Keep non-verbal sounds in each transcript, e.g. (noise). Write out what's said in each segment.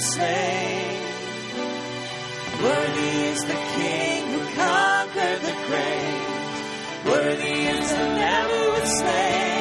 slain. Worthy is the King who conquered the grave. Worthy is the Lamb who was slain.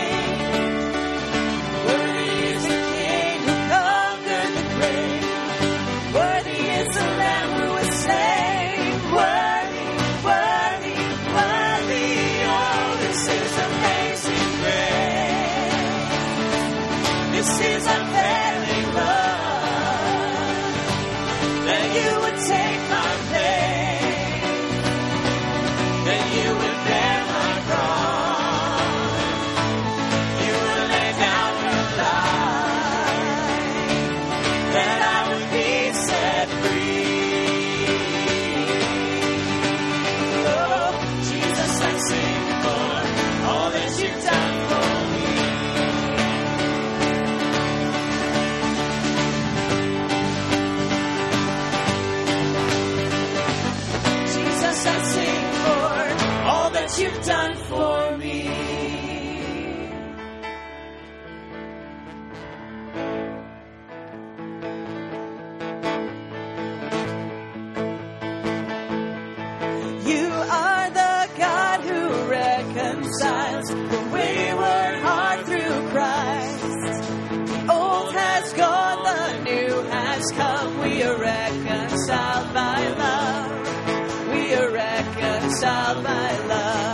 reconcile my love.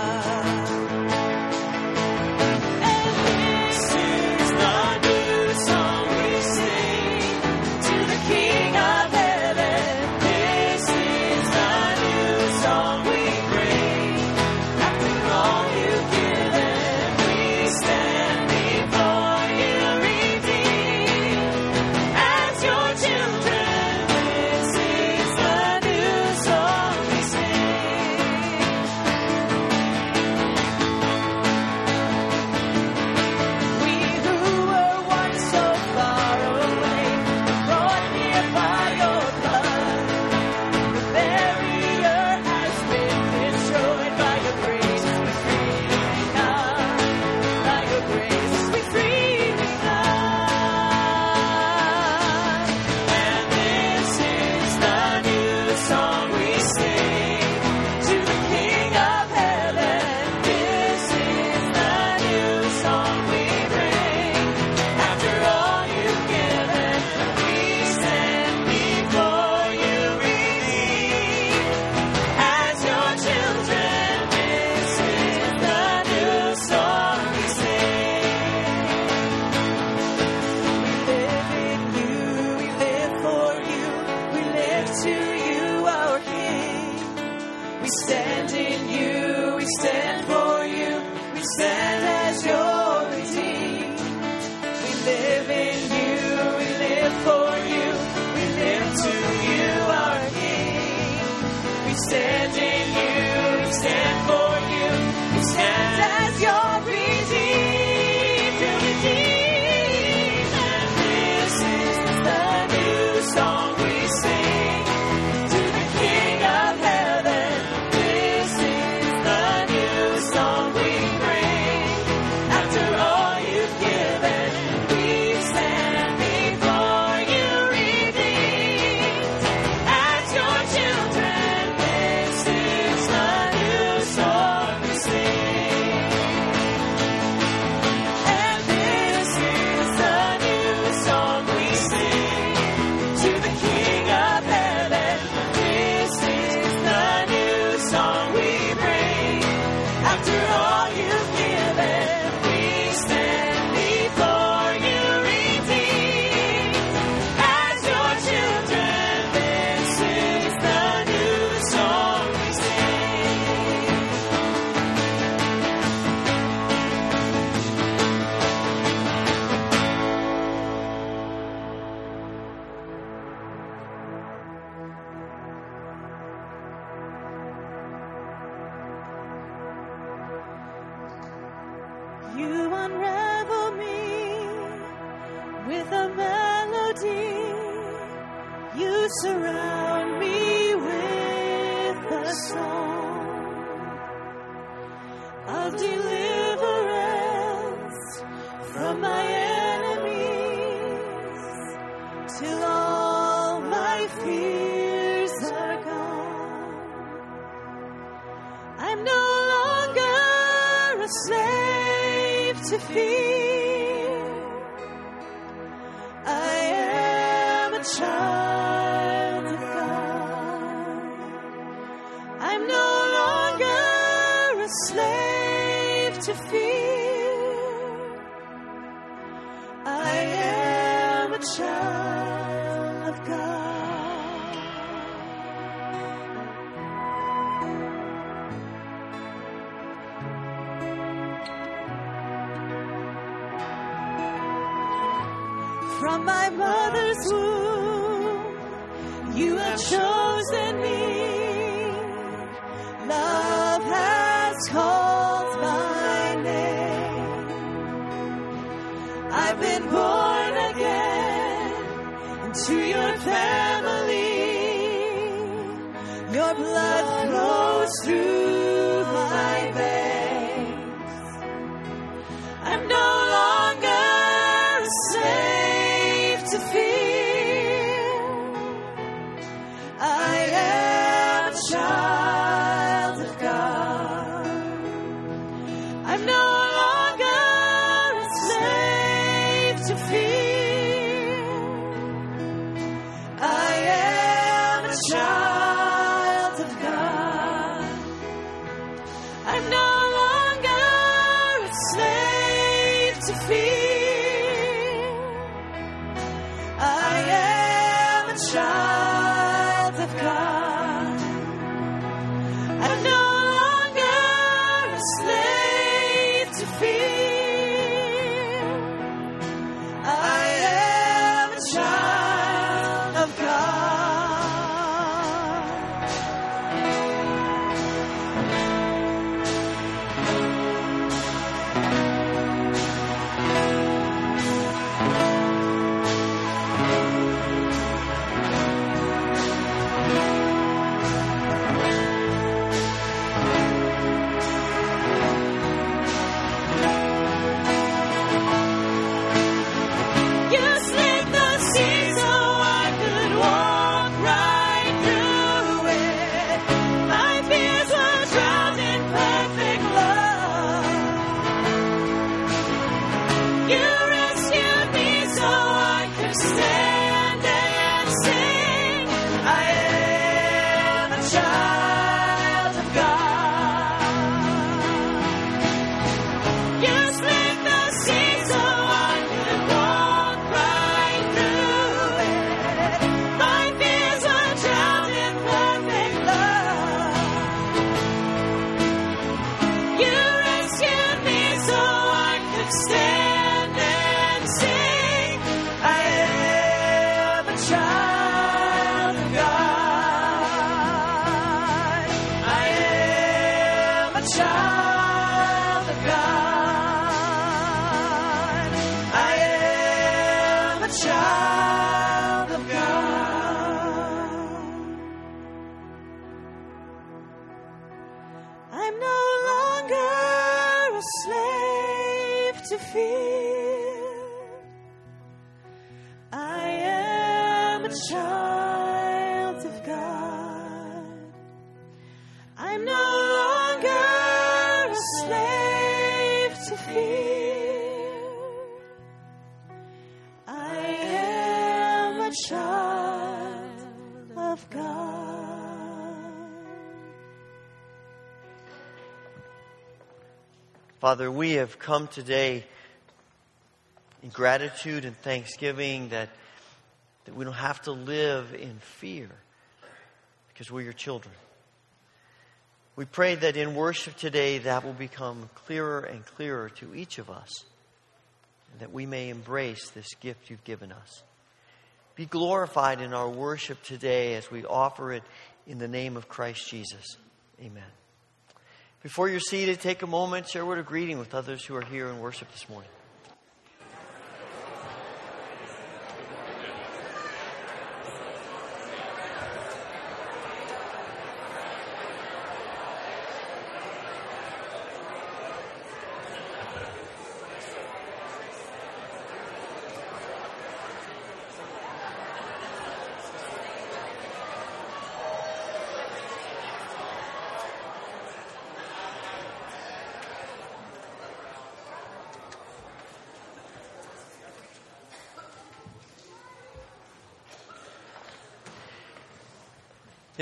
family. Your blood flows through my Father, we have come today in gratitude and thanksgiving that, that we don't have to live in fear because we're your children. We pray that in worship today that will become clearer and clearer to each of us, and that we may embrace this gift you've given us. Be glorified in our worship today as we offer it in the name of Christ Jesus. Amen. Before you're seated, take a moment, share a word of greeting with others who are here in worship this morning.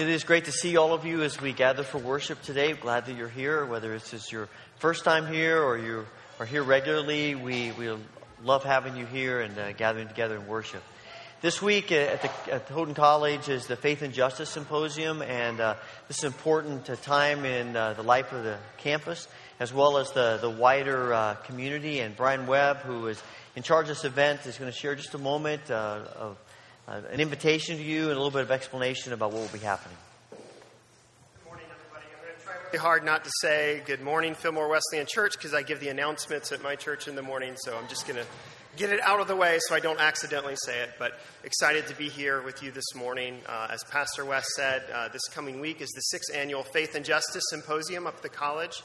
It is great to see all of you as we gather for worship today. Glad that you're here, whether it's just your first time here or you are here regularly. We, we love having you here and uh, gathering together in worship. This week at, the, at Houghton College is the Faith and Justice Symposium, and uh, this is an important uh, time in uh, the life of the campus as well as the, the wider uh, community. And Brian Webb, who is in charge of this event, is going to share just a moment uh, of uh, an invitation to you and a little bit of explanation about what will be happening. Good morning, everybody. I'm going to try really hard not to say good morning, Fillmore Wesleyan Church, because I give the announcements at my church in the morning, so I'm just going to get it out of the way so I don't accidentally say it. But excited to be here with you this morning. Uh, as Pastor West said, uh, this coming week is the sixth annual Faith and Justice Symposium up at the college.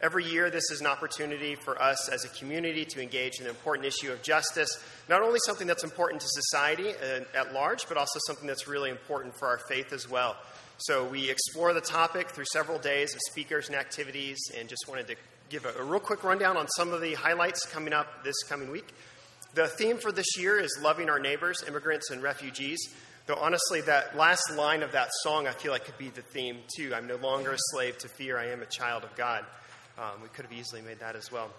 Every year, this is an opportunity for us as a community to engage in an important issue of justice, not only something that's important to society uh, at large, but also something that's really important for our faith as well. So, we explore the topic through several days of speakers and activities, and just wanted to give a, a real quick rundown on some of the highlights coming up this coming week. The theme for this year is loving our neighbors, immigrants, and refugees. Though honestly, that last line of that song I feel like could be the theme too. I'm no longer a slave to fear, I am a child of God. Um, we could have easily made that as well.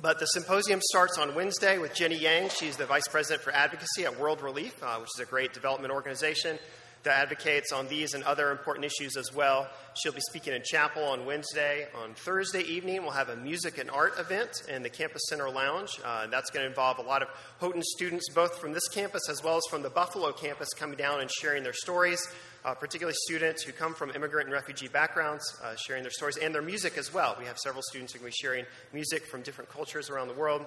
But the symposium starts on Wednesday with Jenny Yang. She's the vice president for advocacy at World Relief, uh, which is a great development organization that advocates on these and other important issues as well. She'll be speaking in chapel on Wednesday. On Thursday evening, we'll have a music and art event in the Campus Center Lounge. Uh, that's going to involve a lot of Houghton students, both from this campus as well as from the Buffalo campus, coming down and sharing their stories uh, particularly students who come from immigrant and refugee backgrounds, uh, sharing their stories and their music as well. We have several students who will be sharing music from different cultures around the world.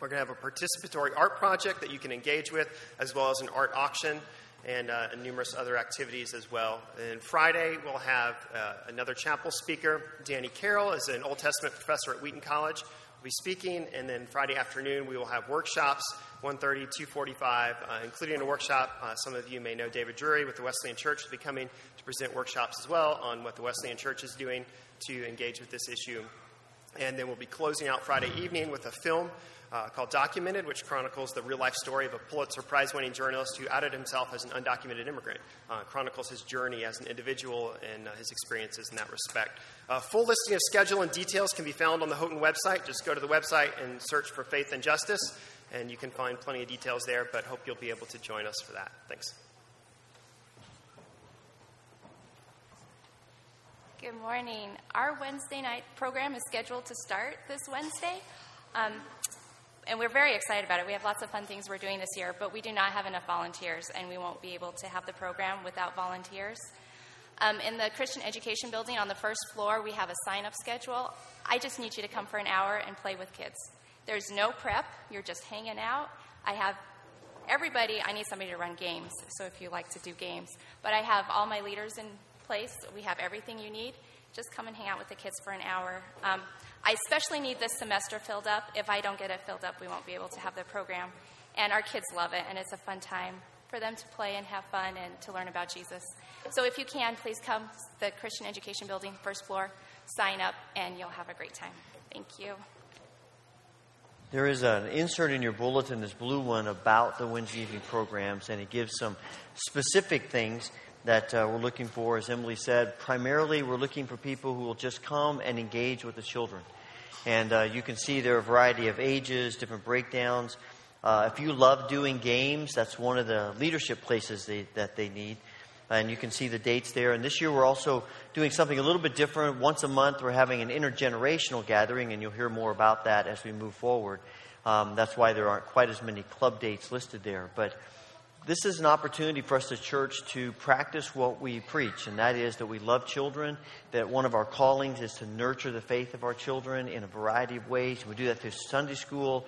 We're going to have a participatory art project that you can engage with, as well as an art auction and, uh, and numerous other activities as well. And Friday, we'll have uh, another chapel speaker. Danny Carroll is an Old Testament professor at Wheaton College will be speaking, and then Friday afternoon we will have workshops, 1.30, 2.45, uh, including a workshop. Uh, some of you may know David Drury with the Wesleyan Church will be coming to present workshops as well on what the Wesleyan Church is doing to engage with this issue. And then we'll be closing out Friday evening with a film uh, called Documented, which chronicles the real life story of a Pulitzer Prize winning journalist who outed himself as an undocumented immigrant. Uh, chronicles his journey as an individual and uh, his experiences in that respect. A full listing of schedule and details can be found on the Houghton website. Just go to the website and search for Faith and Justice, and you can find plenty of details there, but hope you'll be able to join us for that. Thanks. Good morning. Our Wednesday night program is scheduled to start this Wednesday. Um, and we're very excited about it. We have lots of fun things we're doing this year, but we do not have enough volunteers, and we won't be able to have the program without volunteers. Um, in the Christian Education Building on the first floor, we have a sign up schedule. I just need you to come for an hour and play with kids. There's no prep, you're just hanging out. I have everybody, I need somebody to run games, so if you like to do games. But I have all my leaders in place, we have everything you need. Just come and hang out with the kids for an hour. Um, I especially need this semester filled up. If I don't get it filled up, we won't be able to have the program. And our kids love it, and it's a fun time for them to play and have fun and to learn about Jesus. So if you can, please come the Christian Education Building, first floor, sign up, and you'll have a great time. Thank you. There is an insert in your bulletin, this blue one, about the Wednesday evening programs, and it gives some specific things that uh, we're looking for, as Emily said. Primarily, we're looking for people who will just come and engage with the children. And uh, you can see there are a variety of ages, different breakdowns. Uh, if you love doing games, that's one of the leadership places they, that they need. And you can see the dates there. And this year, we're also doing something a little bit different. Once a month, we're having an intergenerational gathering, and you'll hear more about that as we move forward. Um, that's why there aren't quite as many club dates listed there. But this is an opportunity for us as church to practice what we preach, and that is that we love children, that one of our callings is to nurture the faith of our children in a variety of ways. We do that through Sunday school,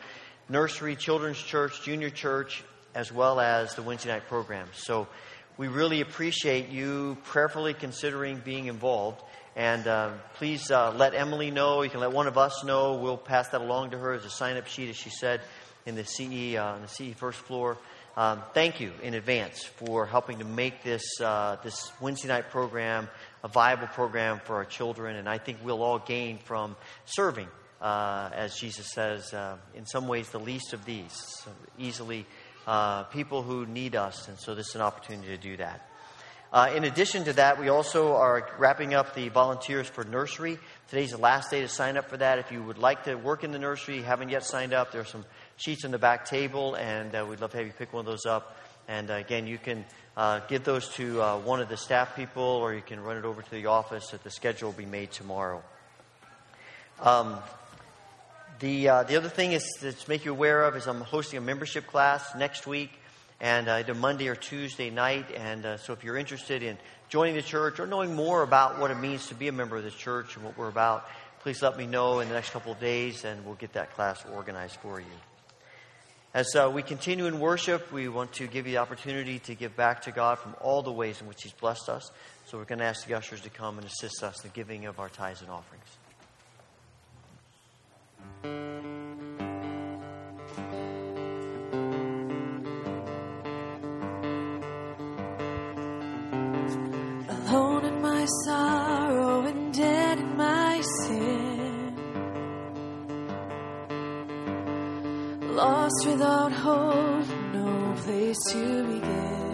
nursery, children's church, junior church, as well as the Wednesday night programs. So we really appreciate you prayerfully considering being involved. And uh, please uh, let Emily know. You can let one of us know. We'll pass that along to her as a sign up sheet, as she said, in the CE, uh, on the CE first floor. Um, thank you in advance for helping to make this, uh, this Wednesday night program a viable program for our children. And I think we'll all gain from serving, uh, as Jesus says, uh, in some ways, the least of these. So easily, uh, people who need us. And so this is an opportunity to do that. Uh, in addition to that, we also are wrapping up the volunteers for nursery. Today's the last day to sign up for that. If you would like to work in the nursery, haven't yet signed up, there are some sheets on the back table, and uh, we'd love to have you pick one of those up. And uh, again, you can uh, give those to uh, one of the staff people, or you can run it over to the office. That the schedule will be made tomorrow. Um, the uh, the other thing is to make you aware of is I'm hosting a membership class next week and uh, either Monday or Tuesday night. And so if you're interested in joining the church or knowing more about what it means to be a member of the church and what we're about, please let me know in the next couple of days and we'll get that class organized for you. As uh, we continue in worship, we want to give you the opportunity to give back to God from all the ways in which He's blessed us. So we're going to ask the ushers to come and assist us in the giving of our tithes and offerings. my sorrow Lost without hope, no place to begin.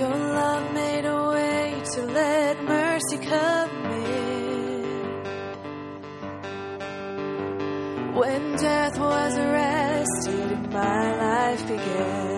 Your love made a way to let mercy come in. When death was arrested my life began.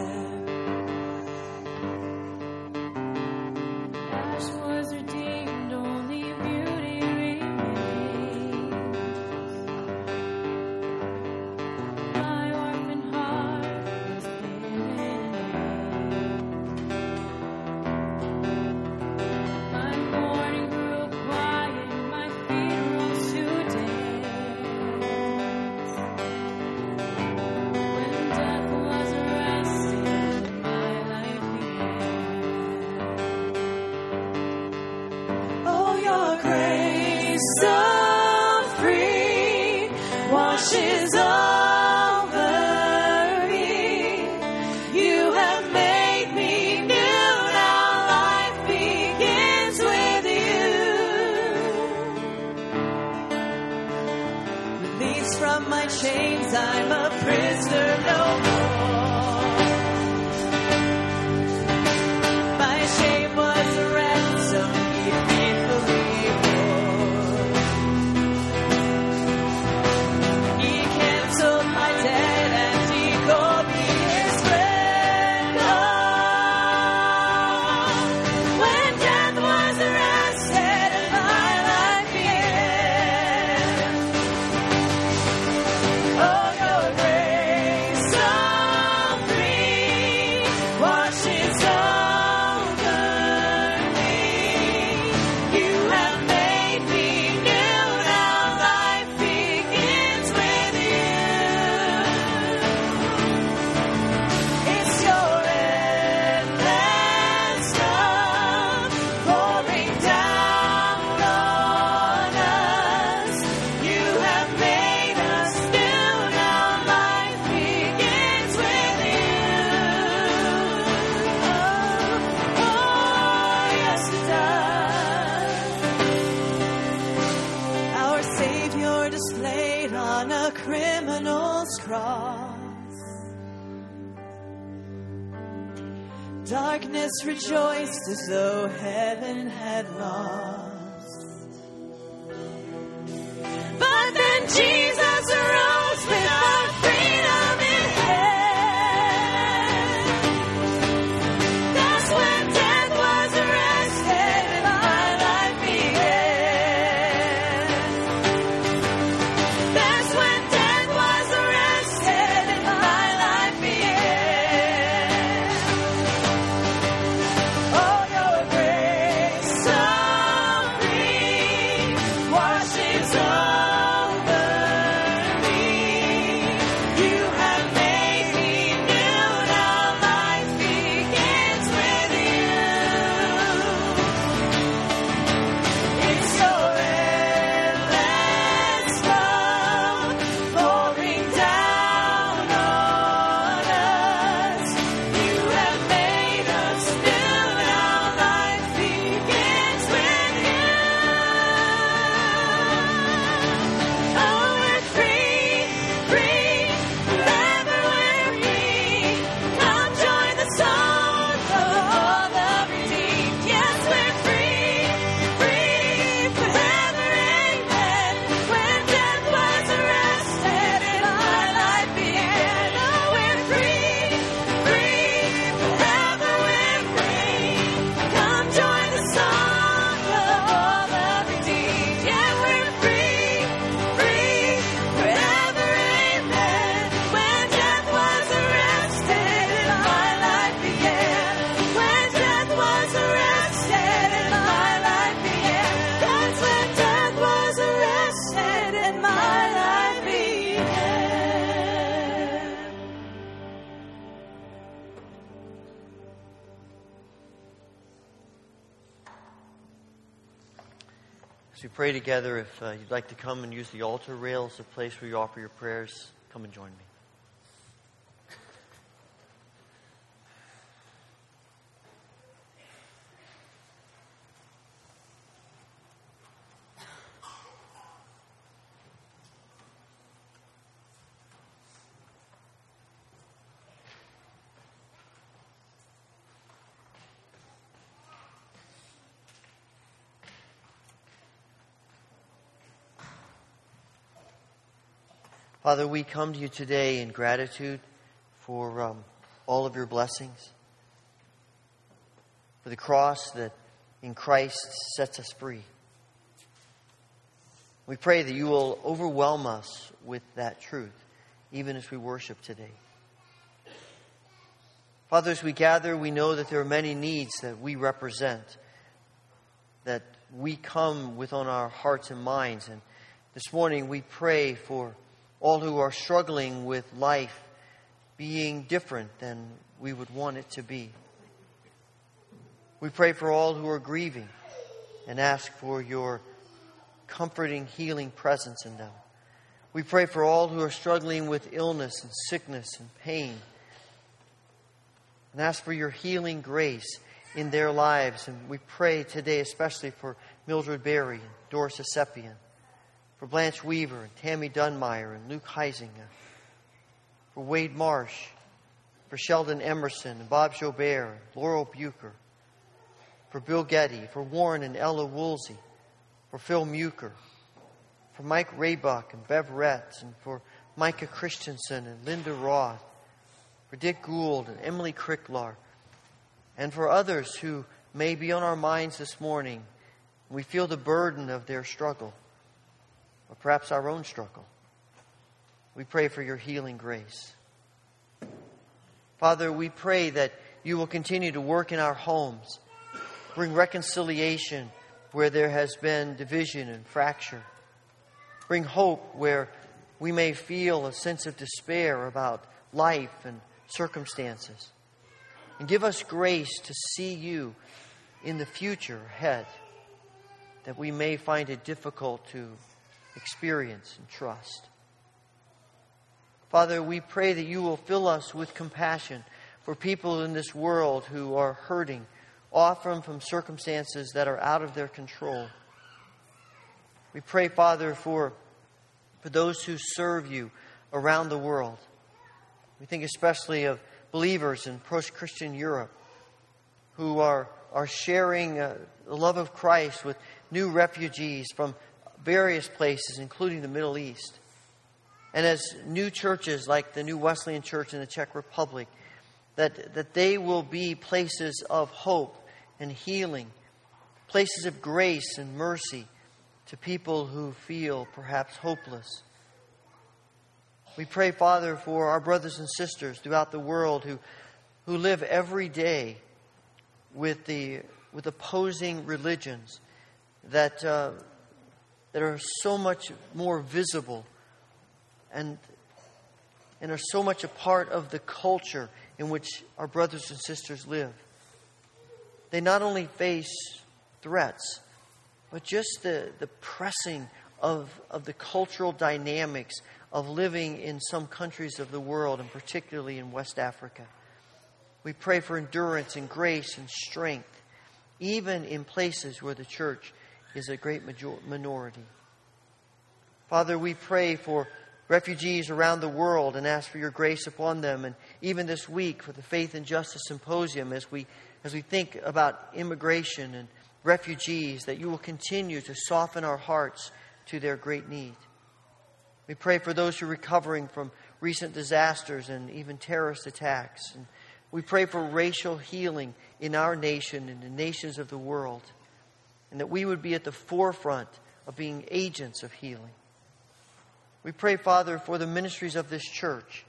Rejoiced as though pray together, if uh, you'd like to come and use the altar rail as a place where you offer your prayers, come and join me. Father, we come to you today in gratitude for um, all of your blessings, for the cross that in Christ sets us free. We pray that you will overwhelm us with that truth, even as we worship today. Father, as we gather, we know that there are many needs that we represent, that we come with on our hearts and minds. And this morning we pray for all who are struggling with life being different than we would want it to be. We pray for all who are grieving and ask for your comforting, healing presence in them. We pray for all who are struggling with illness and sickness and pain and ask for your healing grace in their lives. And we pray today especially for Mildred Berry and Doris Esepian for Blanche Weaver and Tammy Dunmeyer and Luke Heisinger, for Wade Marsh, for Sheldon Emerson and Bob Jobert, Laurel Bucher, for Bill Getty, for Warren and Ella Woolsey, for Phil Muker, for Mike Raybuck and Bev Retz, and for Micah Christensen and Linda Roth, for Dick Gould and Emily Cricklar, and for others who may be on our minds this morning. We feel the burden of their struggle or perhaps our own struggle. We pray for your healing grace. Father, we pray that you will continue to work in our homes, bring reconciliation where there has been division and fracture, bring hope where we may feel a sense of despair about life and circumstances, and give us grace to see you in the future ahead, that we may find it difficult to experience and trust. Father, we pray that you will fill us with compassion for people in this world who are hurting, often from circumstances that are out of their control. We pray, Father, for, for those who serve you around the world. We think especially of believers in post Christian Europe who are, are sharing uh, the love of Christ with new refugees from various places, including the Middle East. And as new churches like the New Wesleyan Church in the Czech Republic, that, that they will be places of hope and healing, places of grace and mercy to people who feel perhaps hopeless. We pray, Father, for our brothers and sisters throughout the world who, who live every day with, the, with opposing religions that. Uh, that are so much more visible and, and are so much a part of the culture in which our brothers and sisters live. They not only face threats, but just the, the pressing of, of the cultural dynamics of living in some countries of the world, and particularly in West Africa. We pray for endurance and grace and strength, even in places where the church is a great major- minority. Father, we pray for refugees around the world and ask for your grace upon them. And even this week for the Faith and Justice Symposium, as we, as we think about immigration and refugees, that you will continue to soften our hearts to their great need. We pray for those who are recovering from recent disasters and even terrorist attacks. And we pray for racial healing in our nation and the nations of the world and that we would be at the forefront of being agents of healing. We pray, Father, for the ministries of this church.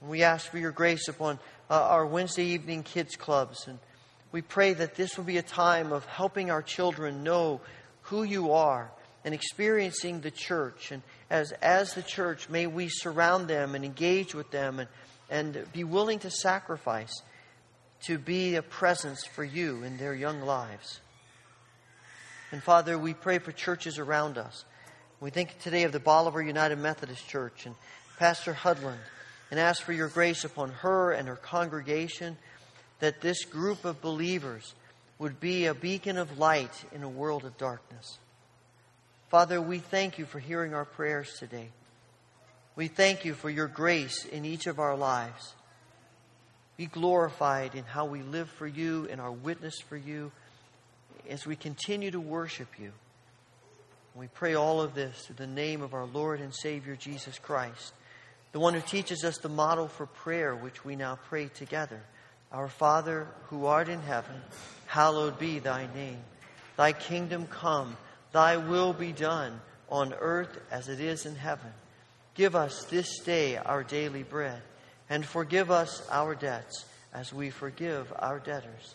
And we ask for your grace upon uh, our Wednesday evening kids clubs. And we pray that this will be a time of helping our children know who you are and experiencing the church. And as, as the church, may we surround them and engage with them and, and be willing to sacrifice to be a presence for you in their young lives. And Father, we pray for churches around us. We think today of the Bolivar United Methodist Church and Pastor Hudland and ask for your grace upon her and her congregation that this group of believers would be a beacon of light in a world of darkness. Father, we thank you for hearing our prayers today. We thank you for your grace in each of our lives. Be glorified in how we live for you and our witness for you as we continue to worship you. We pray all of this through the name of our Lord and Savior Jesus Christ, the one who teaches us the model for prayer, which we now pray together. Our Father, who art in heaven, hallowed be thy name. Thy kingdom come, thy will be done on earth as it is in heaven. Give us this day our daily bread, and forgive us our debts as we forgive our debtors.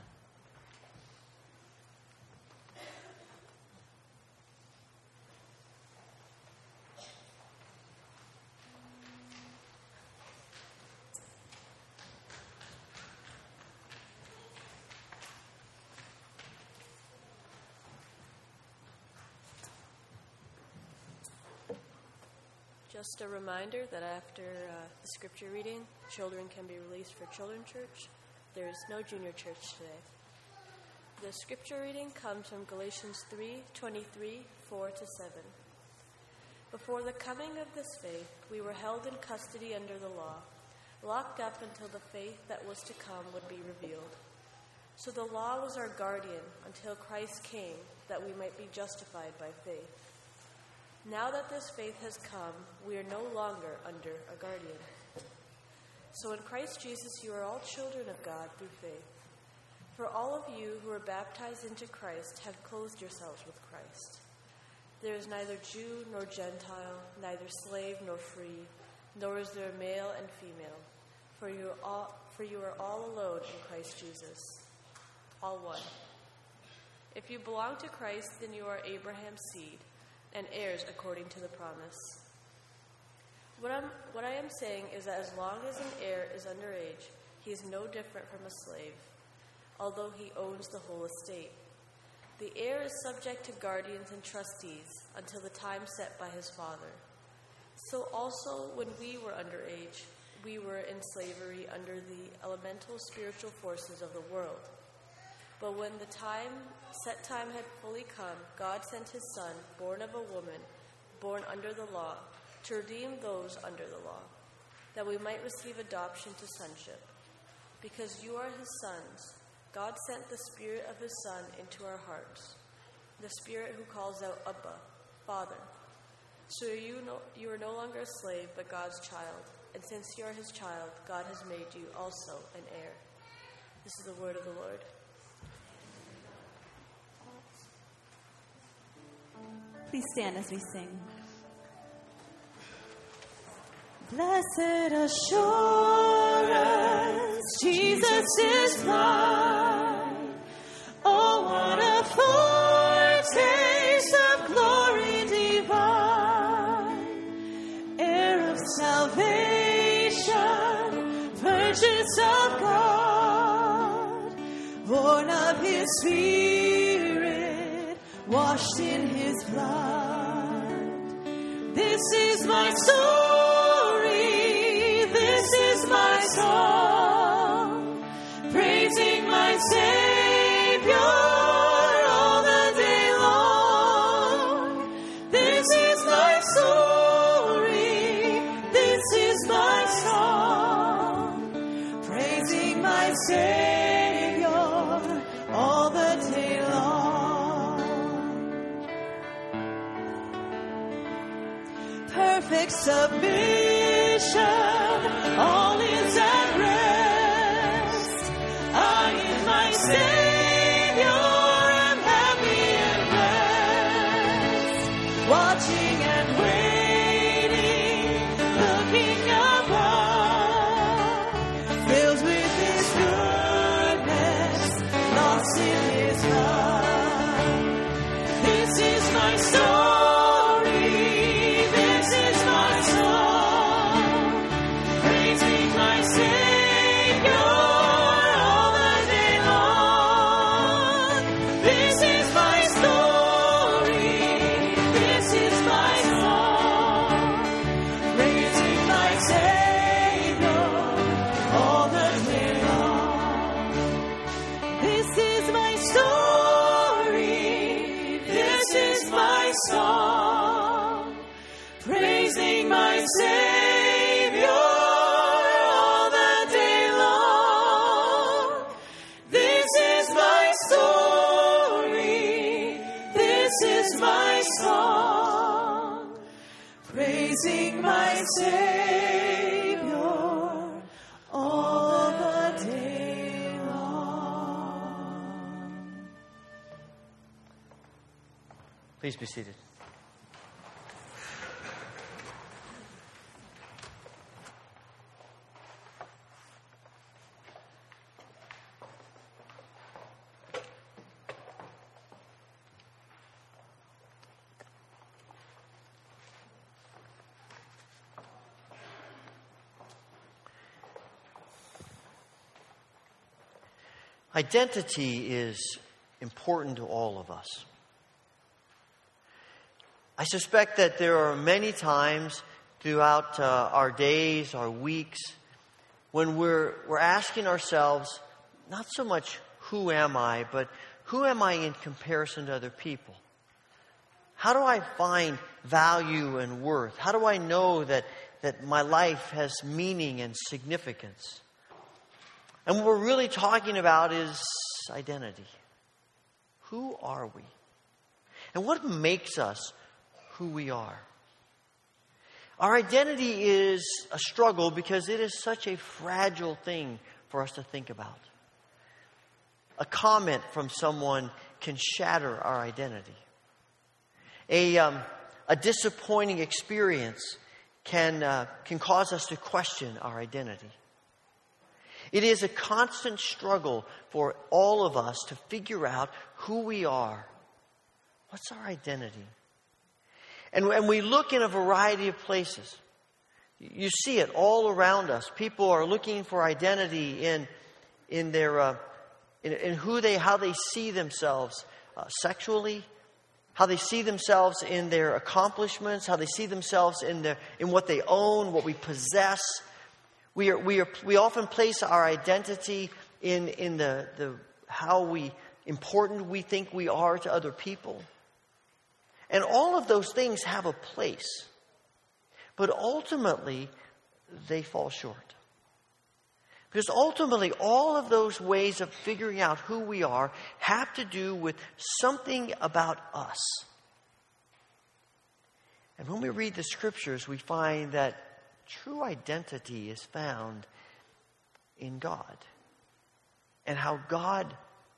Just a reminder that after uh, the scripture reading, children can be released for Children church. There is no junior church today. The scripture reading comes from Galatians 3 23, 4 to 7. Before the coming of this faith, we were held in custody under the law, locked up until the faith that was to come would be revealed. So the law was our guardian until Christ came, that we might be justified by faith. Now that this faith has come, we are no longer under a guardian. So in Christ Jesus, you are all children of God through faith. For all of you who are baptized into Christ have clothed yourselves with Christ. There is neither Jew nor Gentile, neither slave nor free, nor is there male and female, for you are all, for you are all alone in Christ Jesus, all one. If you belong to Christ, then you are Abraham's seed and heirs according to the promise. What, I'm, what I am saying is that as long as an heir is underage, he is no different from a slave, although he owns the whole estate. The heir is subject to guardians and trustees until the time set by his father. So also, when we were underage, we were in slavery under the elemental spiritual forces of the world. But when the time, set time had fully come, God sent his Son, born of a woman, born under the law, to redeem those under the law, that we might receive adoption to sonship. Because you are his sons, God sent the Spirit of his Son into our hearts, the Spirit who calls out, Abba, Father. So you, no, you are no longer a slave, but God's child. And since you are his child, God has made you also an heir. This is the word of the Lord. Please stand as we sing. Blessed assurance, Jesus is mine. Oh, what a foretaste of glory divine, heir of salvation, purchase of God, born of His Spirit, washed in His blood. This is my story. This is my song. Praising my Savior all perfect Please be seated. Identity is important to all of us. I suspect that there are many times throughout uh, our days, our weeks, when we're, we're asking ourselves, not so much who am I, but who am I in comparison to other people? How do I find value and worth? How do I know that, that my life has meaning and significance? And what we're really talking about is identity. Who are we? And what makes us who we are? Our identity is a struggle because it is such a fragile thing for us to think about. A comment from someone can shatter our identity. A, um, a disappointing experience can, uh, can cause us to question our identity. It is a constant struggle for all of us to figure out who we are. What's our identity? And, and we look in a variety of places. You see it all around us. People are looking for identity in, in, their, uh, in, in, who they, how they see themselves uh, sexually, how they see themselves in their accomplishments, how they see themselves in, their, in what they own, what we possess. We, are, we, are, we often place our identity in, in the, the, how we, important we think we are to other people. And all of those things have a place. But ultimately, they fall short. Because ultimately, all of those ways of figuring out who we are have to do with something about us. And when we read the scriptures, we find that true identity is found in God and how God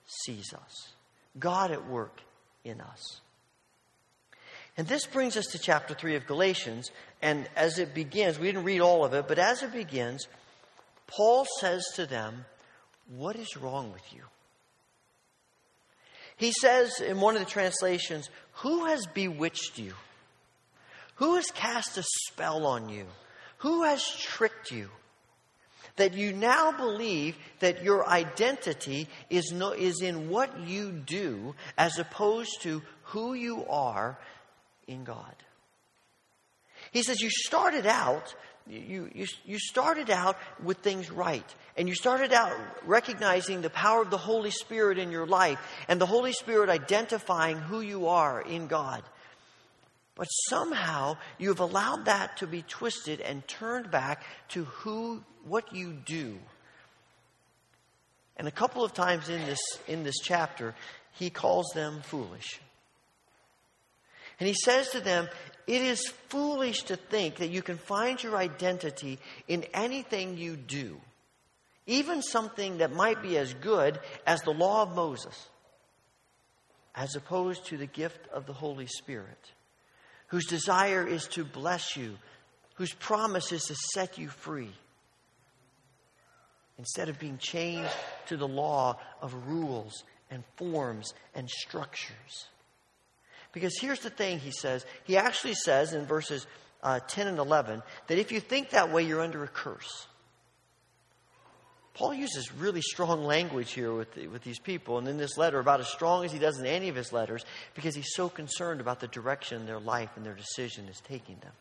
sees us, God at work in us. And this brings us to chapter 3 of Galatians. And as it begins, we didn't read all of it, but as it begins, Paul says to them, What is wrong with you? He says in one of the translations, Who has bewitched you? Who has cast a spell on you? Who has tricked you? That you now believe that your identity is, no, is in what you do as opposed to who you are in God. He says, You started out. You, you, you started out with things right. And you started out recognizing the power of the Holy Spirit in your life and the Holy Spirit identifying who you are in God. But somehow you've allowed that to be twisted and turned back to who, what you do. And a couple of times in this, in this chapter, he calls them foolish. And he says to them, It is foolish to think that you can find your identity in anything you do, even something that might be as good as the law of Moses, as opposed to the gift of the Holy Spirit whose desire is to bless you, whose promise is to set you free. Instead of being chained to the law of rules and forms and structures. Because here's the thing, he says. He actually says in verses uh, 10 and 11 that if you think that way, you're under a curse. Paul uses really strong language here with, the, with these people, and in this letter, about as strong as he does in any of his letters, because he's so concerned about the direction their life and their decision is taking them.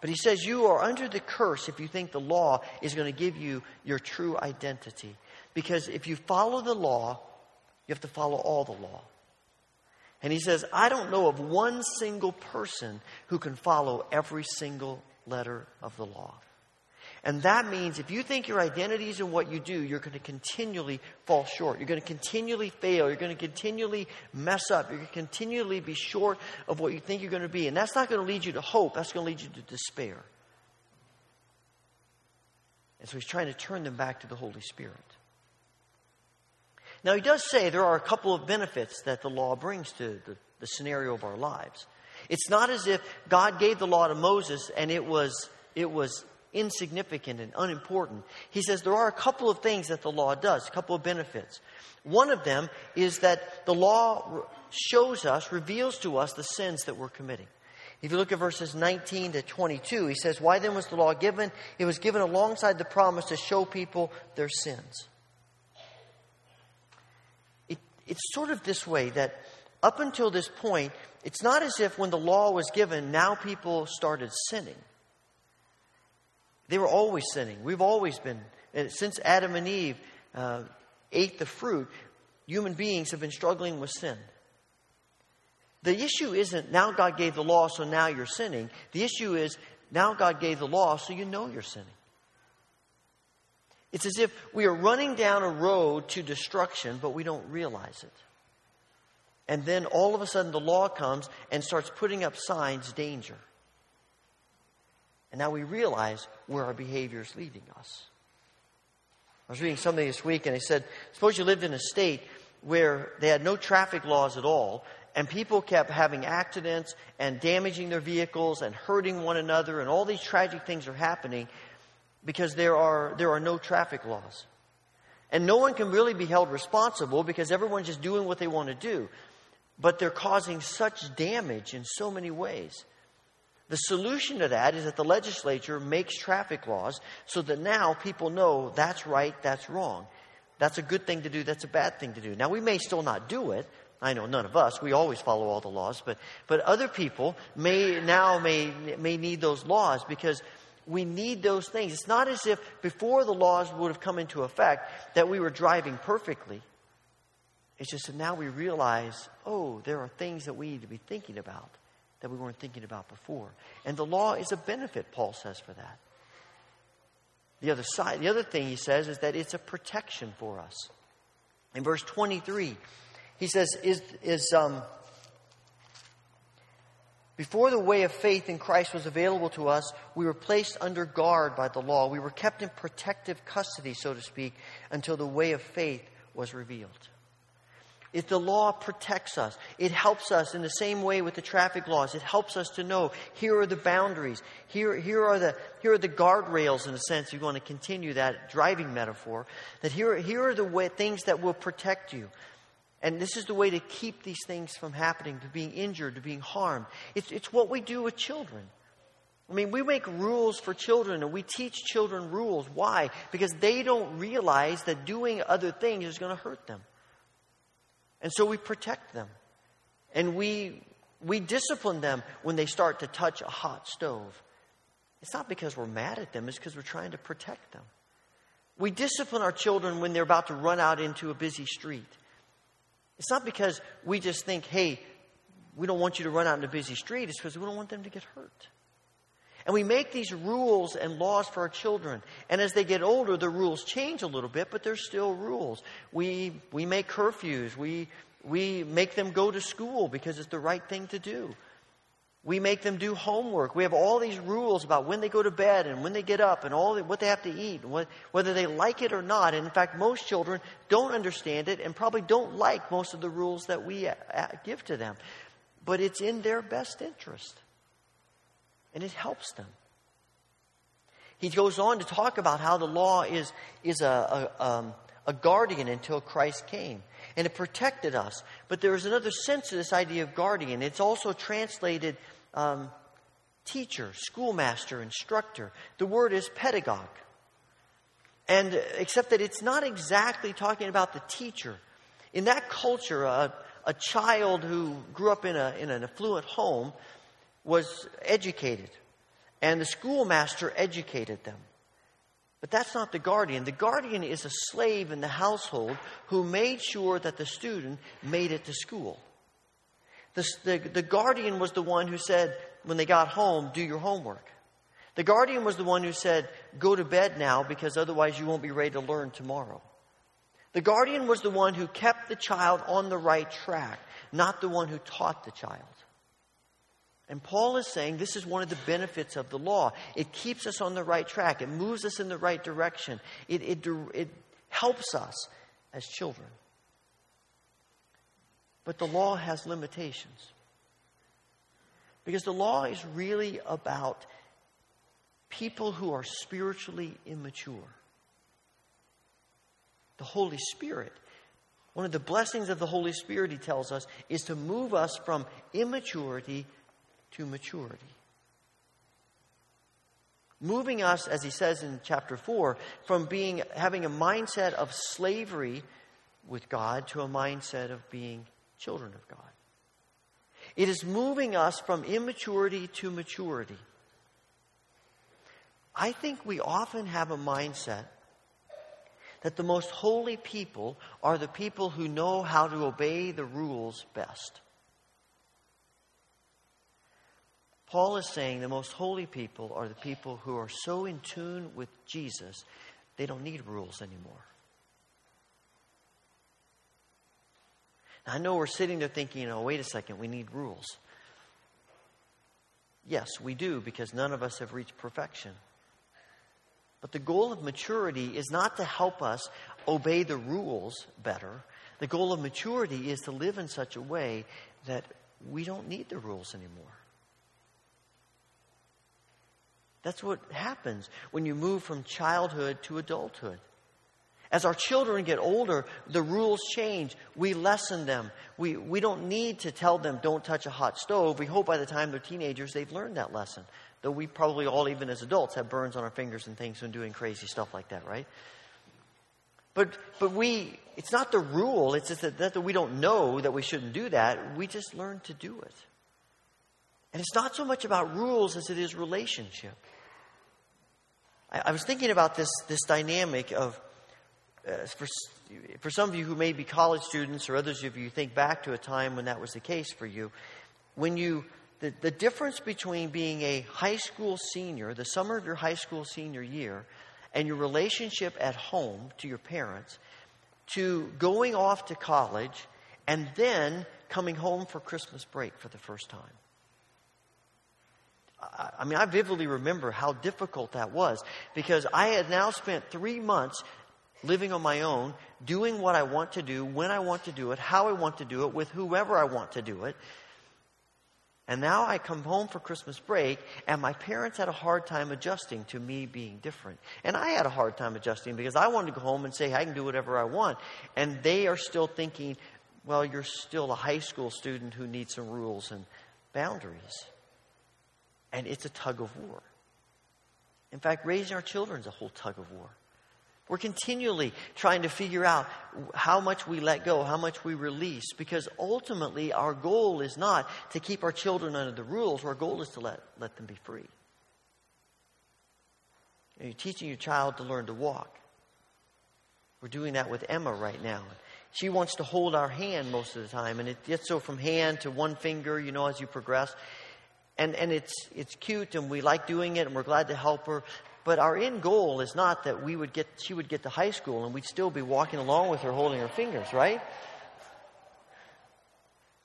But he says, You are under the curse if you think the law is going to give you your true identity. Because if you follow the law, you have to follow all the law. And he says, I don't know of one single person who can follow every single letter of the law. And that means if you think your identity is in what you do, you're going to continually fall short. You're going to continually fail. You're going to continually mess up. You're going to continually be short of what you think you're going to be. And that's not going to lead you to hope. That's going to lead you to despair. And so he's trying to turn them back to the Holy Spirit. Now, he does say there are a couple of benefits that the law brings to the the scenario of our lives. It's not as if God gave the law to Moses and it was, it was insignificant and unimportant. He says there are a couple of things that the law does, a couple of benefits. One of them is that the law shows us, reveals to us the sins that we're committing. If you look at verses 19 to 22, he says, Why then was the law given? It was given alongside the promise to show people their sins. It, it's sort of this way that up until this point, it's not as if when the law was given, now people started sinning. They were always sinning. We've always been, since Adam and Eve uh, ate the fruit, human beings have been struggling with sin. The issue isn't now God gave the law, so now you're sinning. The issue is now God gave the law, so you know you're sinning. It's as if we are running down a road to destruction, but we don't realize it. And then all of a sudden the law comes and starts putting up signs danger. And now we realize where our behavior is leading us. I was reading something this week and they said, suppose you lived in a state where they had no traffic laws at all, and people kept having accidents and damaging their vehicles and hurting one another, and all these tragic things are happening because there are, there are no traffic laws. And no one can really be held responsible because everyone's just doing what they want to do. But they're causing such damage in so many ways. The solution to that is that the legislature makes traffic laws so that now people know that's right, that's wrong. That's a good thing to do, that's a bad thing to do. Now, we may still not do it, I know none of us. We always follow all the laws, but but other people may now may may need those laws because we need those things. It's not as if before the laws would have come into effect that we were driving perfectly. It's just that now we realize, oh, there are things that we need to be thinking about that we weren't thinking about before. And the law is a benefit, Paul says, for that. The other side, the other thing he says is that it's a protection for us. In verse 23, he says, is, is um, before the way of faith in Christ was available to us, we were placed under guard by the law. We were kept in protective custody, so to speak, until the way of faith was revealed. If the law protects us, it helps us in the same way with the traffic laws. It helps us to know here are the boundaries. Here, here are the here are the guardrails in a sense. You're going to continue that driving metaphor. That here, here are the way, things that will protect you. And this is the way to keep these things from happening, to being injured, to being harmed. It's, it's what we do with children. I mean, we make rules for children and we teach children rules. Why? Because they don't realize that doing other things is going to hurt them. And so we protect them. And we, we discipline them when they start to touch a hot stove. It's not because we're mad at them, it's because we're trying to protect them. We discipline our children when they're about to run out into a busy street. It's not because we just think, hey, we don't want you to run out in a busy street. It's because we don't want them to get hurt. And we make these rules and laws for our children. And as they get older, the rules change a little bit, but they're still rules. We, we make curfews. We, we make them go to school because it's the right thing to do. We make them do homework. We have all these rules about when they go to bed and when they get up and all the, what they have to eat, what, whether they like it or not. And in fact, most children don't understand it and probably don't like most of the rules that we uh, uh, give to them. But it's in their best interest, and it helps them. He goes on to talk about how the law is, is a, a, um, a guardian until Christ came and it protected us. But there is another sense to this idea of guardian. It's also translated um, teacher, schoolmaster, instructor. The word is pedagogue. And except that it's not exactly talking about the teacher. In that culture, a, a child who grew up in, a, in an affluent home was educated, and the schoolmaster educated them. But that's not the guardian. The guardian is a slave in the household who made sure that the student made it to school. The, the, the, guardian was the one who said, when they got home, do your homework. The guardian was the one who said, go to bed now because otherwise you won't be ready to learn tomorrow. The guardian was the one who kept the child on the right track, not the one who taught the child. And Paul is saying this is one of the benefits of the law. It keeps us on the right track, it moves us in the right direction, it, it, it helps us as children. But the law has limitations. Because the law is really about people who are spiritually immature. The Holy Spirit, one of the blessings of the Holy Spirit, he tells us, is to move us from immaturity to maturity. Moving us, as he says in chapter 4, from being having a mindset of slavery with God to a mindset of being children of God. It is moving us from immaturity to maturity. I think we often have a mindset that the most holy people are the people who know how to obey the rules best. Paul is saying the most holy people are the people who are so in tune with Jesus, they don't need rules anymore. I know we're sitting there thinking, oh, wait a second, we need rules. Yes, we do, because none of us have reached perfection. But the goal of maturity is not to help us obey the rules better. The goal of maturity is to live in such a way that we don't need the rules anymore. That's what happens when you move from childhood to adulthood. As our children get older, the rules change. We lessen them. We, we don't need to tell them, don't touch a hot stove. We hope by the time they're teenagers, they've learned that lesson. Though we probably all, even as adults, have burns on our fingers and things when doing crazy stuff like that, right? But, but we, it's not the rule, it's just that, that we don't know that we shouldn't do that. We just learn to do it. And it's not so much about rules as it is relationship. I, I was thinking about this, this dynamic of uh, for, for some of you who may be college students or others of you think back to a time when that was the case for you, when you, the, the difference between being a high school senior, the summer of your high school senior year, and your relationship at home to your parents, to going off to college and then coming home for Christmas break for the first time. I mean, I vividly remember how difficult that was because I had now spent three months living on my own, doing what I want to do, when I want to do it, how I want to do it, with whoever I want to do it. And now I come home for Christmas break, and my parents had a hard time adjusting to me being different. And I had a hard time adjusting because I wanted to go home and say, I can do whatever I want. And they are still thinking, well, you're still a high school student who needs some rules and boundaries. And it's a tug of war. In fact, raising our children is a whole tug of war. We're continually trying to figure out how much we let go, how much we release, because ultimately our goal is not to keep our children under the rules. Our goal is to let, let them be free. You're teaching your child to learn to walk. We're doing that with Emma right now. She wants to hold our hand most of the time, and it gets so from hand to one finger, you know, as you progress. And, and it's, it's cute, and we like doing it, and we're glad to help her. But our end goal is not that we would get, she would get to high school and we'd still be walking along with her holding her fingers, right?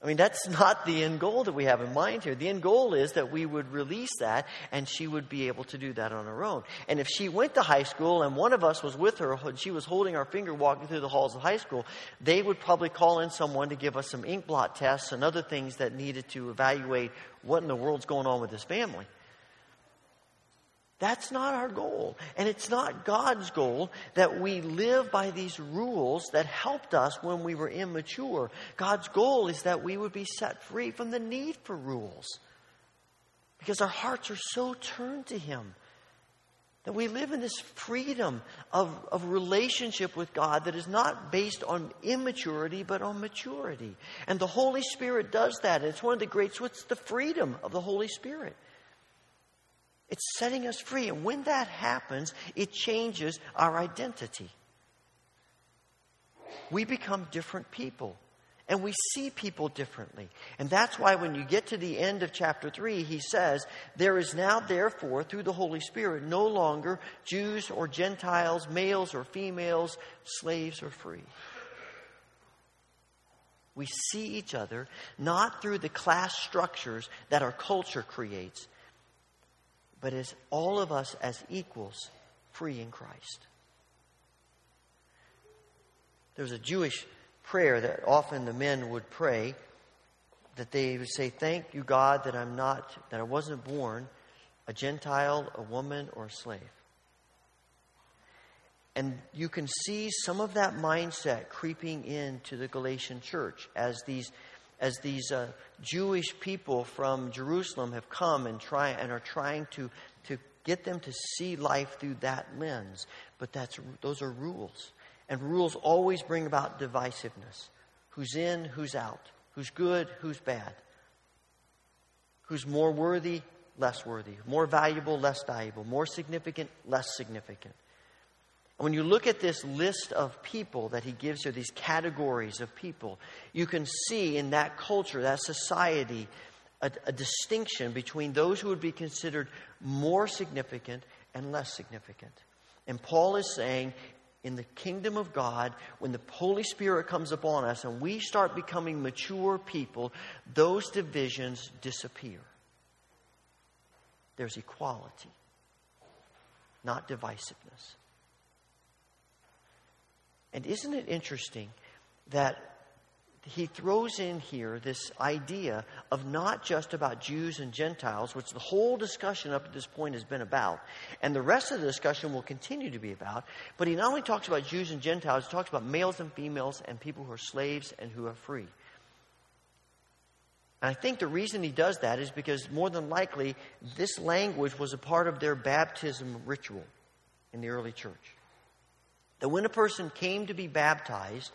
I mean, that's (laughs) not the end goal that we have in mind here. The end goal is that we would release that and she would be able to do that on her own. And if she went to high school and one of us was with her and she was holding our finger walking through the halls of high school, they would probably call in someone to give us some ink blot tests and other things that needed to evaluate what in the world's going on with this family. That's not our goal. And it's not God's goal that we live by these rules that helped us when we were immature. God's goal is that we would be set free from the need for rules. Because our hearts are so turned to Him. That we live in this freedom of, of relationship with God that is not based on immaturity, but on maturity. And the Holy Spirit does that. It's one of the great, what's the freedom of the Holy Spirit? It's setting us free. And when that happens, it changes our identity. We become different people. And we see people differently. And that's why when you get to the end of chapter 3, he says, There is now, therefore, through the Holy Spirit, no longer Jews or Gentiles, males or females, slaves or free. We see each other not through the class structures that our culture creates, but as all of us as equals free in Christ. There's a Jewish prayer that often the men would pray that they would say, Thank you, God, that I'm not, that I wasn't born a Gentile, a woman, or a slave. And you can see some of that mindset creeping into the Galatian church as these, as these uh, Jewish people from Jerusalem have come and try and are trying to, to get them to see life through that lens. But that's, those are rules. And rules always bring about divisiveness. Who's in, who's out. Who's good, who's bad. Who's more worthy, less worthy. More valuable, less valuable. More significant, less significant. When you look at this list of people that he gives here, these categories of people, you can see in that culture, that society, a, a, distinction between those who would be considered more significant and less significant. And Paul is saying, in the kingdom of God, when the Holy Spirit comes upon us and we start becoming mature people, those divisions disappear. There's equality, not divisiveness. And isn't it interesting that he throws in here this idea of not just about Jews and Gentiles, which the whole discussion up to this point has been about, and the rest of the discussion will continue to be about, but he not only talks about Jews and Gentiles, he talks about males and females and people who are slaves and who are free. And I think the reason he does that is because more than likely this language was a part of their baptism ritual in the early church. That when a person came to be baptized,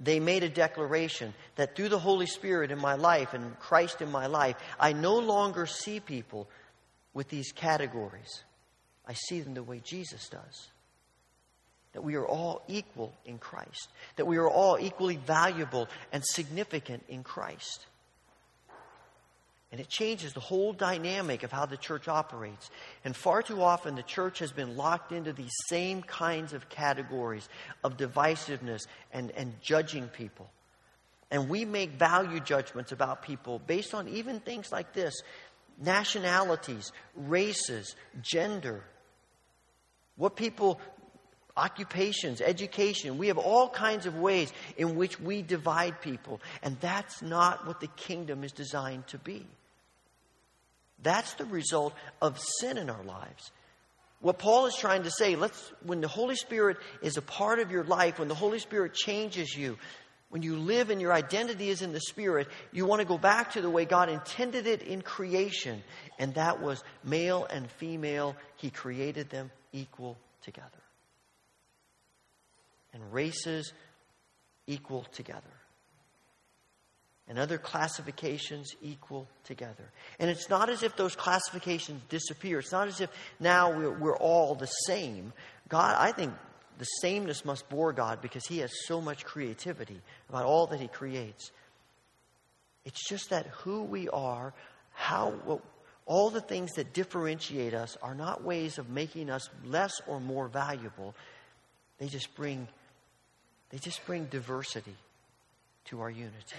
they made a declaration that through the Holy Spirit in my life and Christ in my life, I no longer see people with these categories. I see them the way Jesus does. That we are all equal in Christ. That we are all equally valuable and significant in Christ. And it changes the whole dynamic of how the church operates. And far too often, the church has been locked into these same kinds of categories of divisiveness and, and judging people. And we make value judgments about people based on even things like this nationalities, races, gender, what people, occupations, education. We have all kinds of ways in which we divide people. And that's not what the kingdom is designed to be. That's the result of sin in our lives. What Paul is trying to say, let's when the Holy Spirit is a part of your life, when the Holy Spirit changes you, when you live and your identity is in the Spirit, you want to go back to the way God intended it in creation, and that was male and female. He created them equal together. And races equal together and other classifications equal together. And it's not as if those classifications disappear. It's not as if now we're, we're, all the same. God, I think the sameness must bore God because He has so much creativity about all that He creates. It's just that who we are, how, all the things that differentiate us are not ways of making us less or more valuable. They just bring, they just bring diversity to our unity.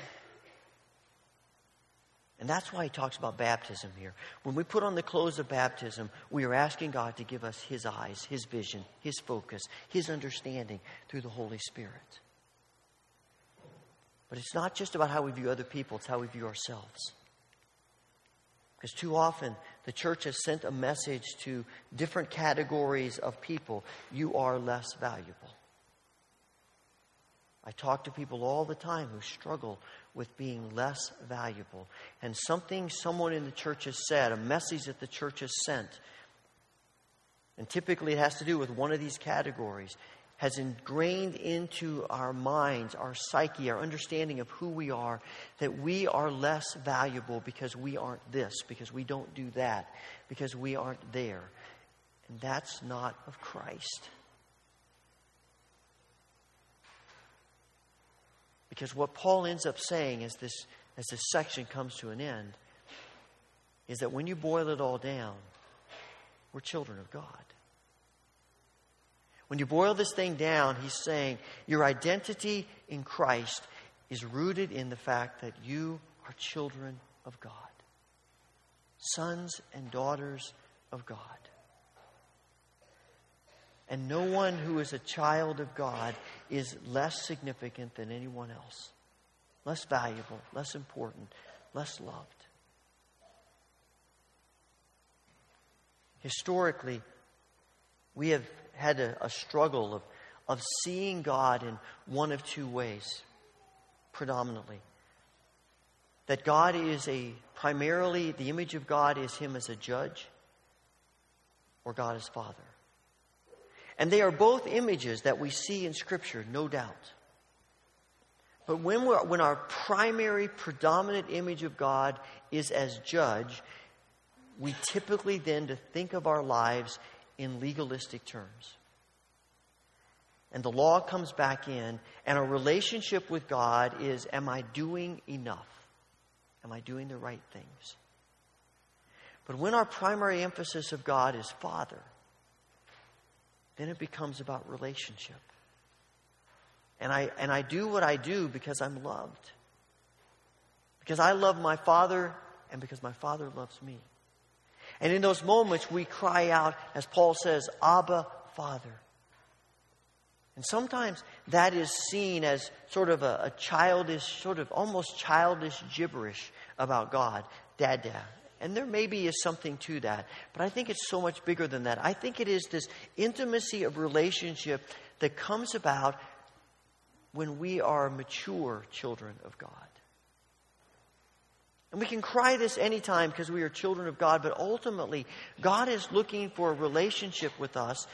And that's why he talks about baptism here. When we put on the clothes of baptism, we are asking God to give us his eyes, his vision, his focus, his understanding through the Holy Spirit. But it's not just about how we view other people, it's how we view ourselves. Because too often the church has sent a message to different categories of people you are less valuable. I talk to people all the time who struggle with being less valuable. And something someone in the church has said, a message that the church has sent, and typically it has to do with one of these categories, has ingrained into our minds, our psyche, our understanding of who we are, that we are less valuable because we aren't this, because we don't do that, because we aren't there. And that's not of Christ. Because what Paul ends up saying as this, as this section comes to an end is that when you boil it all down, we're children of God. When you boil this thing down, he's saying your identity in Christ is rooted in the fact that you are children of God, sons and daughters of God. And no one who is a child of God is less significant than anyone else, less valuable, less important, less loved. Historically, we have had a, a struggle of, of seeing God in one of two ways, predominantly. That God is a primarily, the image of God is Him as a judge, or God as Father. And they are both images that we see in Scripture, no doubt. But when, when our primary, predominant image of God is as judge, we typically then to think of our lives in legalistic terms. And the law comes back in, and our relationship with God is Am I doing enough? Am I doing the right things? But when our primary emphasis of God is Father, then it becomes about relationship. And I, and I do what I do because I'm loved. Because I love my Father and because my Father loves me. And in those moments, we cry out, as Paul says, Abba, Father. And sometimes that is seen as sort of a, a, childish, sort of almost childish gibberish about God, Dada. And there maybe is something to that. But I think it's so much bigger than that. I think it is this intimacy of relationship that comes about when we are mature children of God. And we can cry this anytime because we are children of God, but ultimately, God is looking for a relationship with us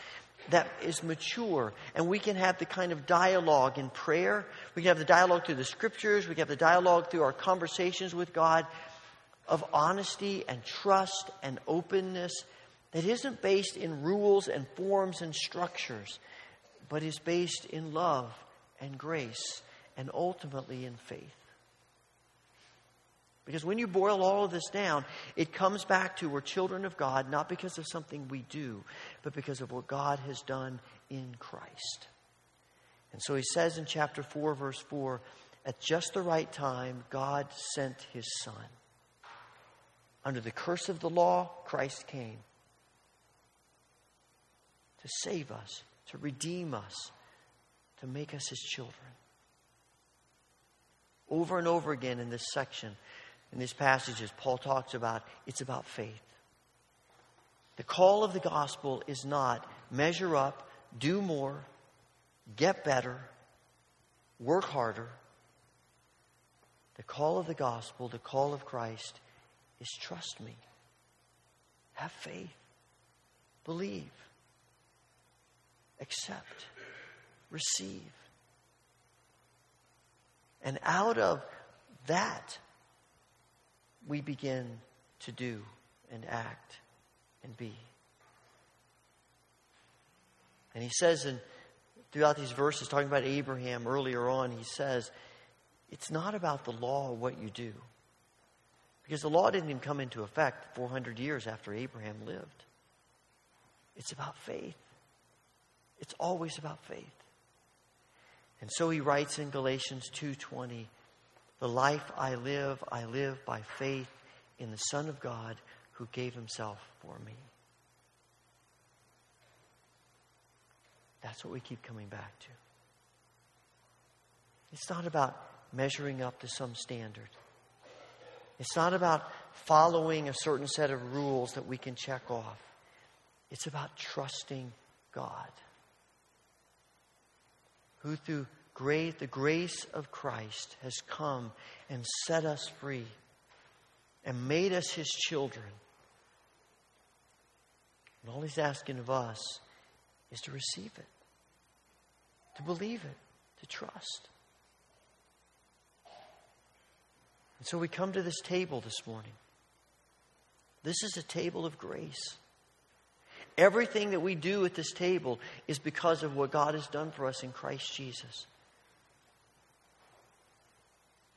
that is mature. And we can have the kind of dialogue in prayer. We can have the dialogue through the scriptures. We can have the dialogue through our conversations with God of honesty and trust and openness that isn't based in rules and forms and structures, but is based in love and grace and ultimately in faith. Because when you boil all of this down, it comes back to we're children of God, not because of something we do, but because of what God has done in Christ. And so he says in chapter 4, verse 4 at just the right time, God sent his Son. Under the curse of the law, Christ came to save us, to redeem us, to make us his children. Over and over again in this section, in these passages, Paul talks about it's about faith. The call of the gospel is not measure up, do more, get better, work harder. The call of the gospel, the call of Christ, is trust me, have faith, believe, accept, receive. And out of that, we begin to do and act and be. And he says, and throughout these verses, talking about Abraham earlier on, he says, it's not about the law or what you do. Because the law didn't even come into effect 400 years after Abraham lived. It's about faith. It's always about faith. And so he writes in Galatians 2:20, the life I live, I live by faith in the Son of God who gave himself for me. That's what we keep coming back to. It's not about measuring up to some standard. It's not about following a certain set of rules that we can check off. It's about trusting God, who through the grace of Christ has come and set us free and made us his children. And all he's asking of us is to receive it, to believe it, to trust. And so we come to this table this morning. This is a table of grace. Everything that we do at this table is because of what God has done for us in Christ Jesus.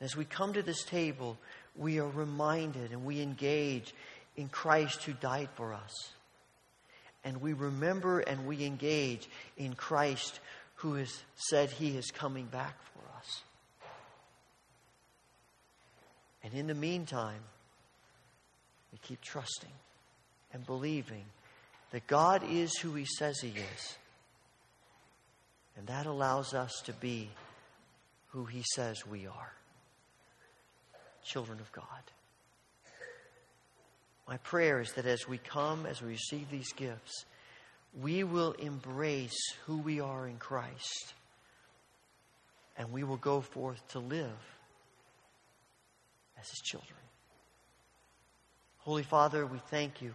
As we come to this table, we are reminded and we engage in Christ who died for us. And we remember and we engage in Christ who has said he is coming back for us. And in the meantime, we keep trusting and believing that God is who he says he is. And that allows us to be who He says we are children of God. My prayer is that as we come, as we receive these gifts, we will embrace who we are in Christ and we will go forth to live as His children. Holy Father, we thank you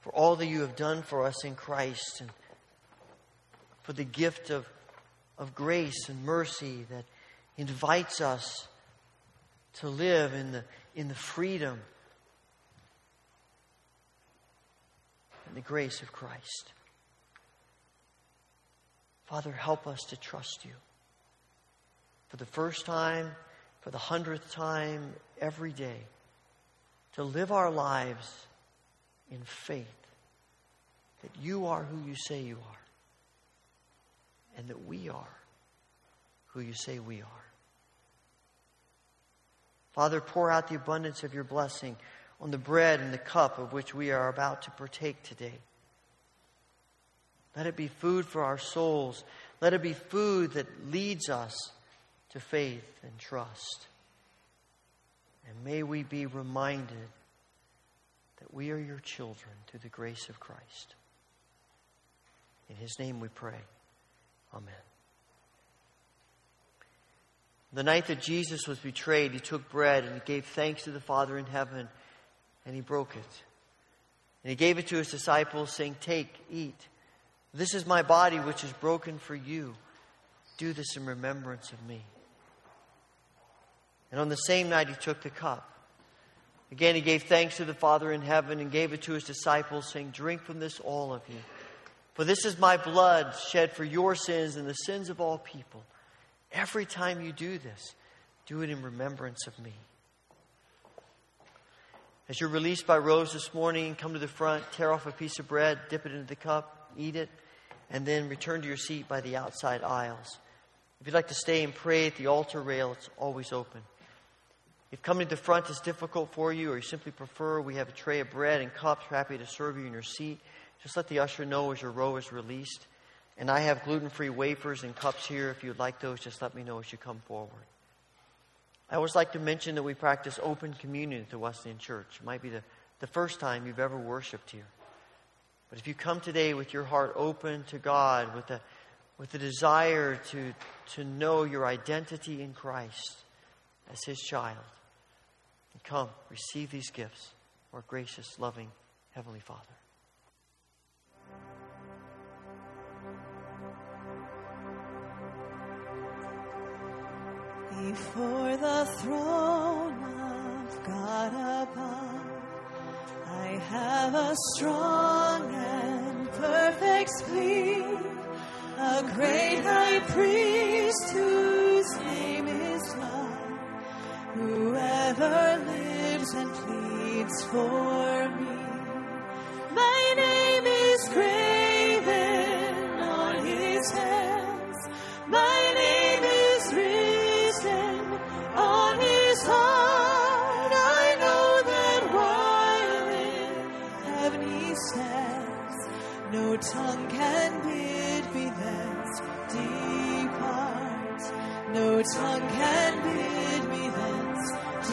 for all that you have done for us in Christ and for the gift of, of grace and mercy that invites us to live in the, in the freedom and the grace of Christ. Father, help us to trust you. For the first time, for the hundredth time, every day, to live our lives in faith that you are who you say you are and that we are who you say we are. Father, pour out the abundance of your blessing on the bread and the cup of which we are about to partake today. Let it be food for our souls. Let it be food that leads us to faith and trust. And may we be reminded that we are your children through the grace of Christ. In his name we pray. Amen. The night that Jesus was betrayed, he took bread and he gave thanks to the Father in heaven and he broke it. And he gave it to his disciples, saying, Take, eat. This is my body, which is broken for you. Do this in remembrance of me. And on the same night, he took the cup. Again, he gave thanks to the Father in heaven and gave it to his disciples, saying, Drink from this, all of you. For this is my blood shed for your sins and the sins of all people. Every time you do this, do it in remembrance of me. As you're released by Rose this morning, come to the front, tear off a piece of bread, dip it into the cup, eat it, and then return to your seat by the outside aisles. If you'd like to stay and pray at the altar rail, it's always open. If coming to the front is difficult for you or you simply prefer, we have a tray of bread and cups. We're happy to serve you in your seat. Just let the usher know as your row is released. And I have gluten free wafers and cups here. If you'd like those, just let me know as you come forward. I always like to mention that we practice open communion at the Wesleyan Church. It might be the, the first time you've ever worshiped here. But if you come today with your heart open to God, with a, with a desire to, to know your identity in Christ as His child, come, receive these gifts, our gracious, loving Heavenly Father. Before the throne of God above, I have a strong and perfect plea, a great high priest whose name is love, whoever lives and pleads for me. My name is graven on his hands. My name is written on his heart. I know that while in heaven he stands, no tongue can bid me thence depart. No tongue can bid me thence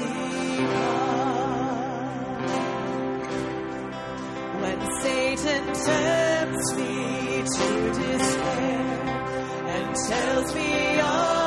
depart. When Satan tempts me to despair and tells me of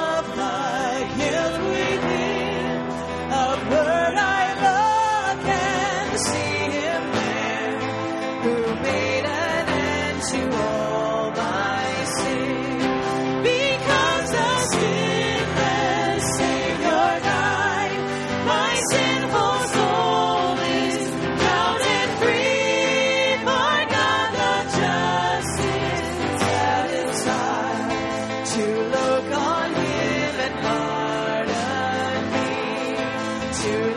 to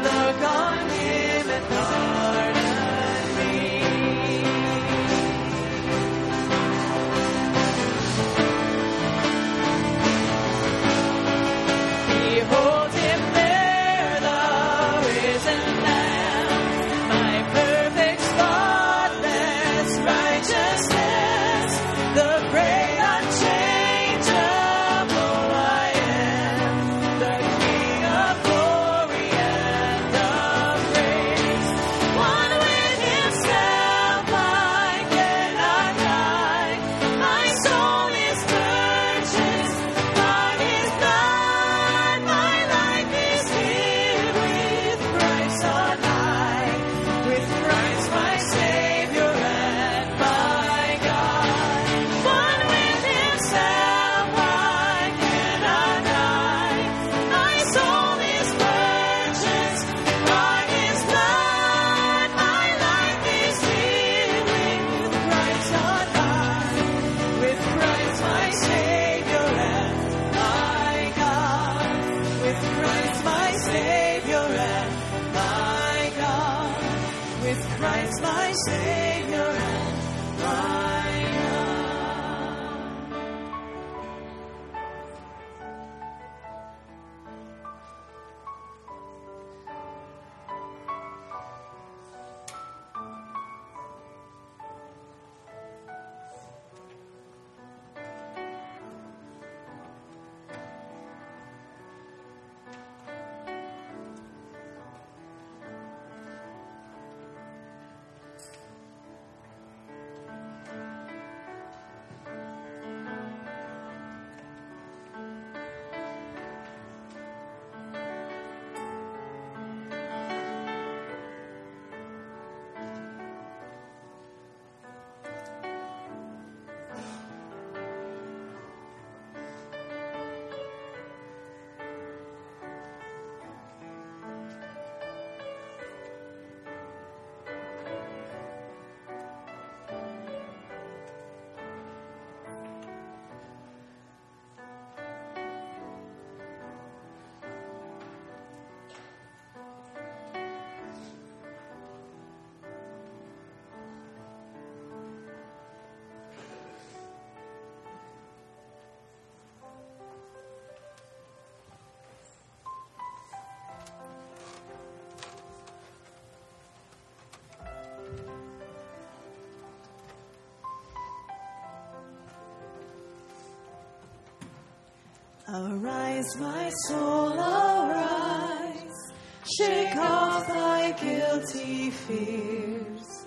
Arise, my soul, arise. Shake off thy guilty fears.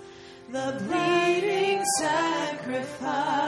The bleeding sacrifice.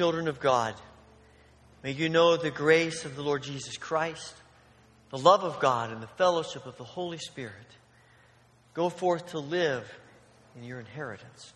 children of God, may you know the grace of the Lord Jesus Christ, the love of God, and the fellowship of the Holy Spirit. Go forth to live in your inheritance.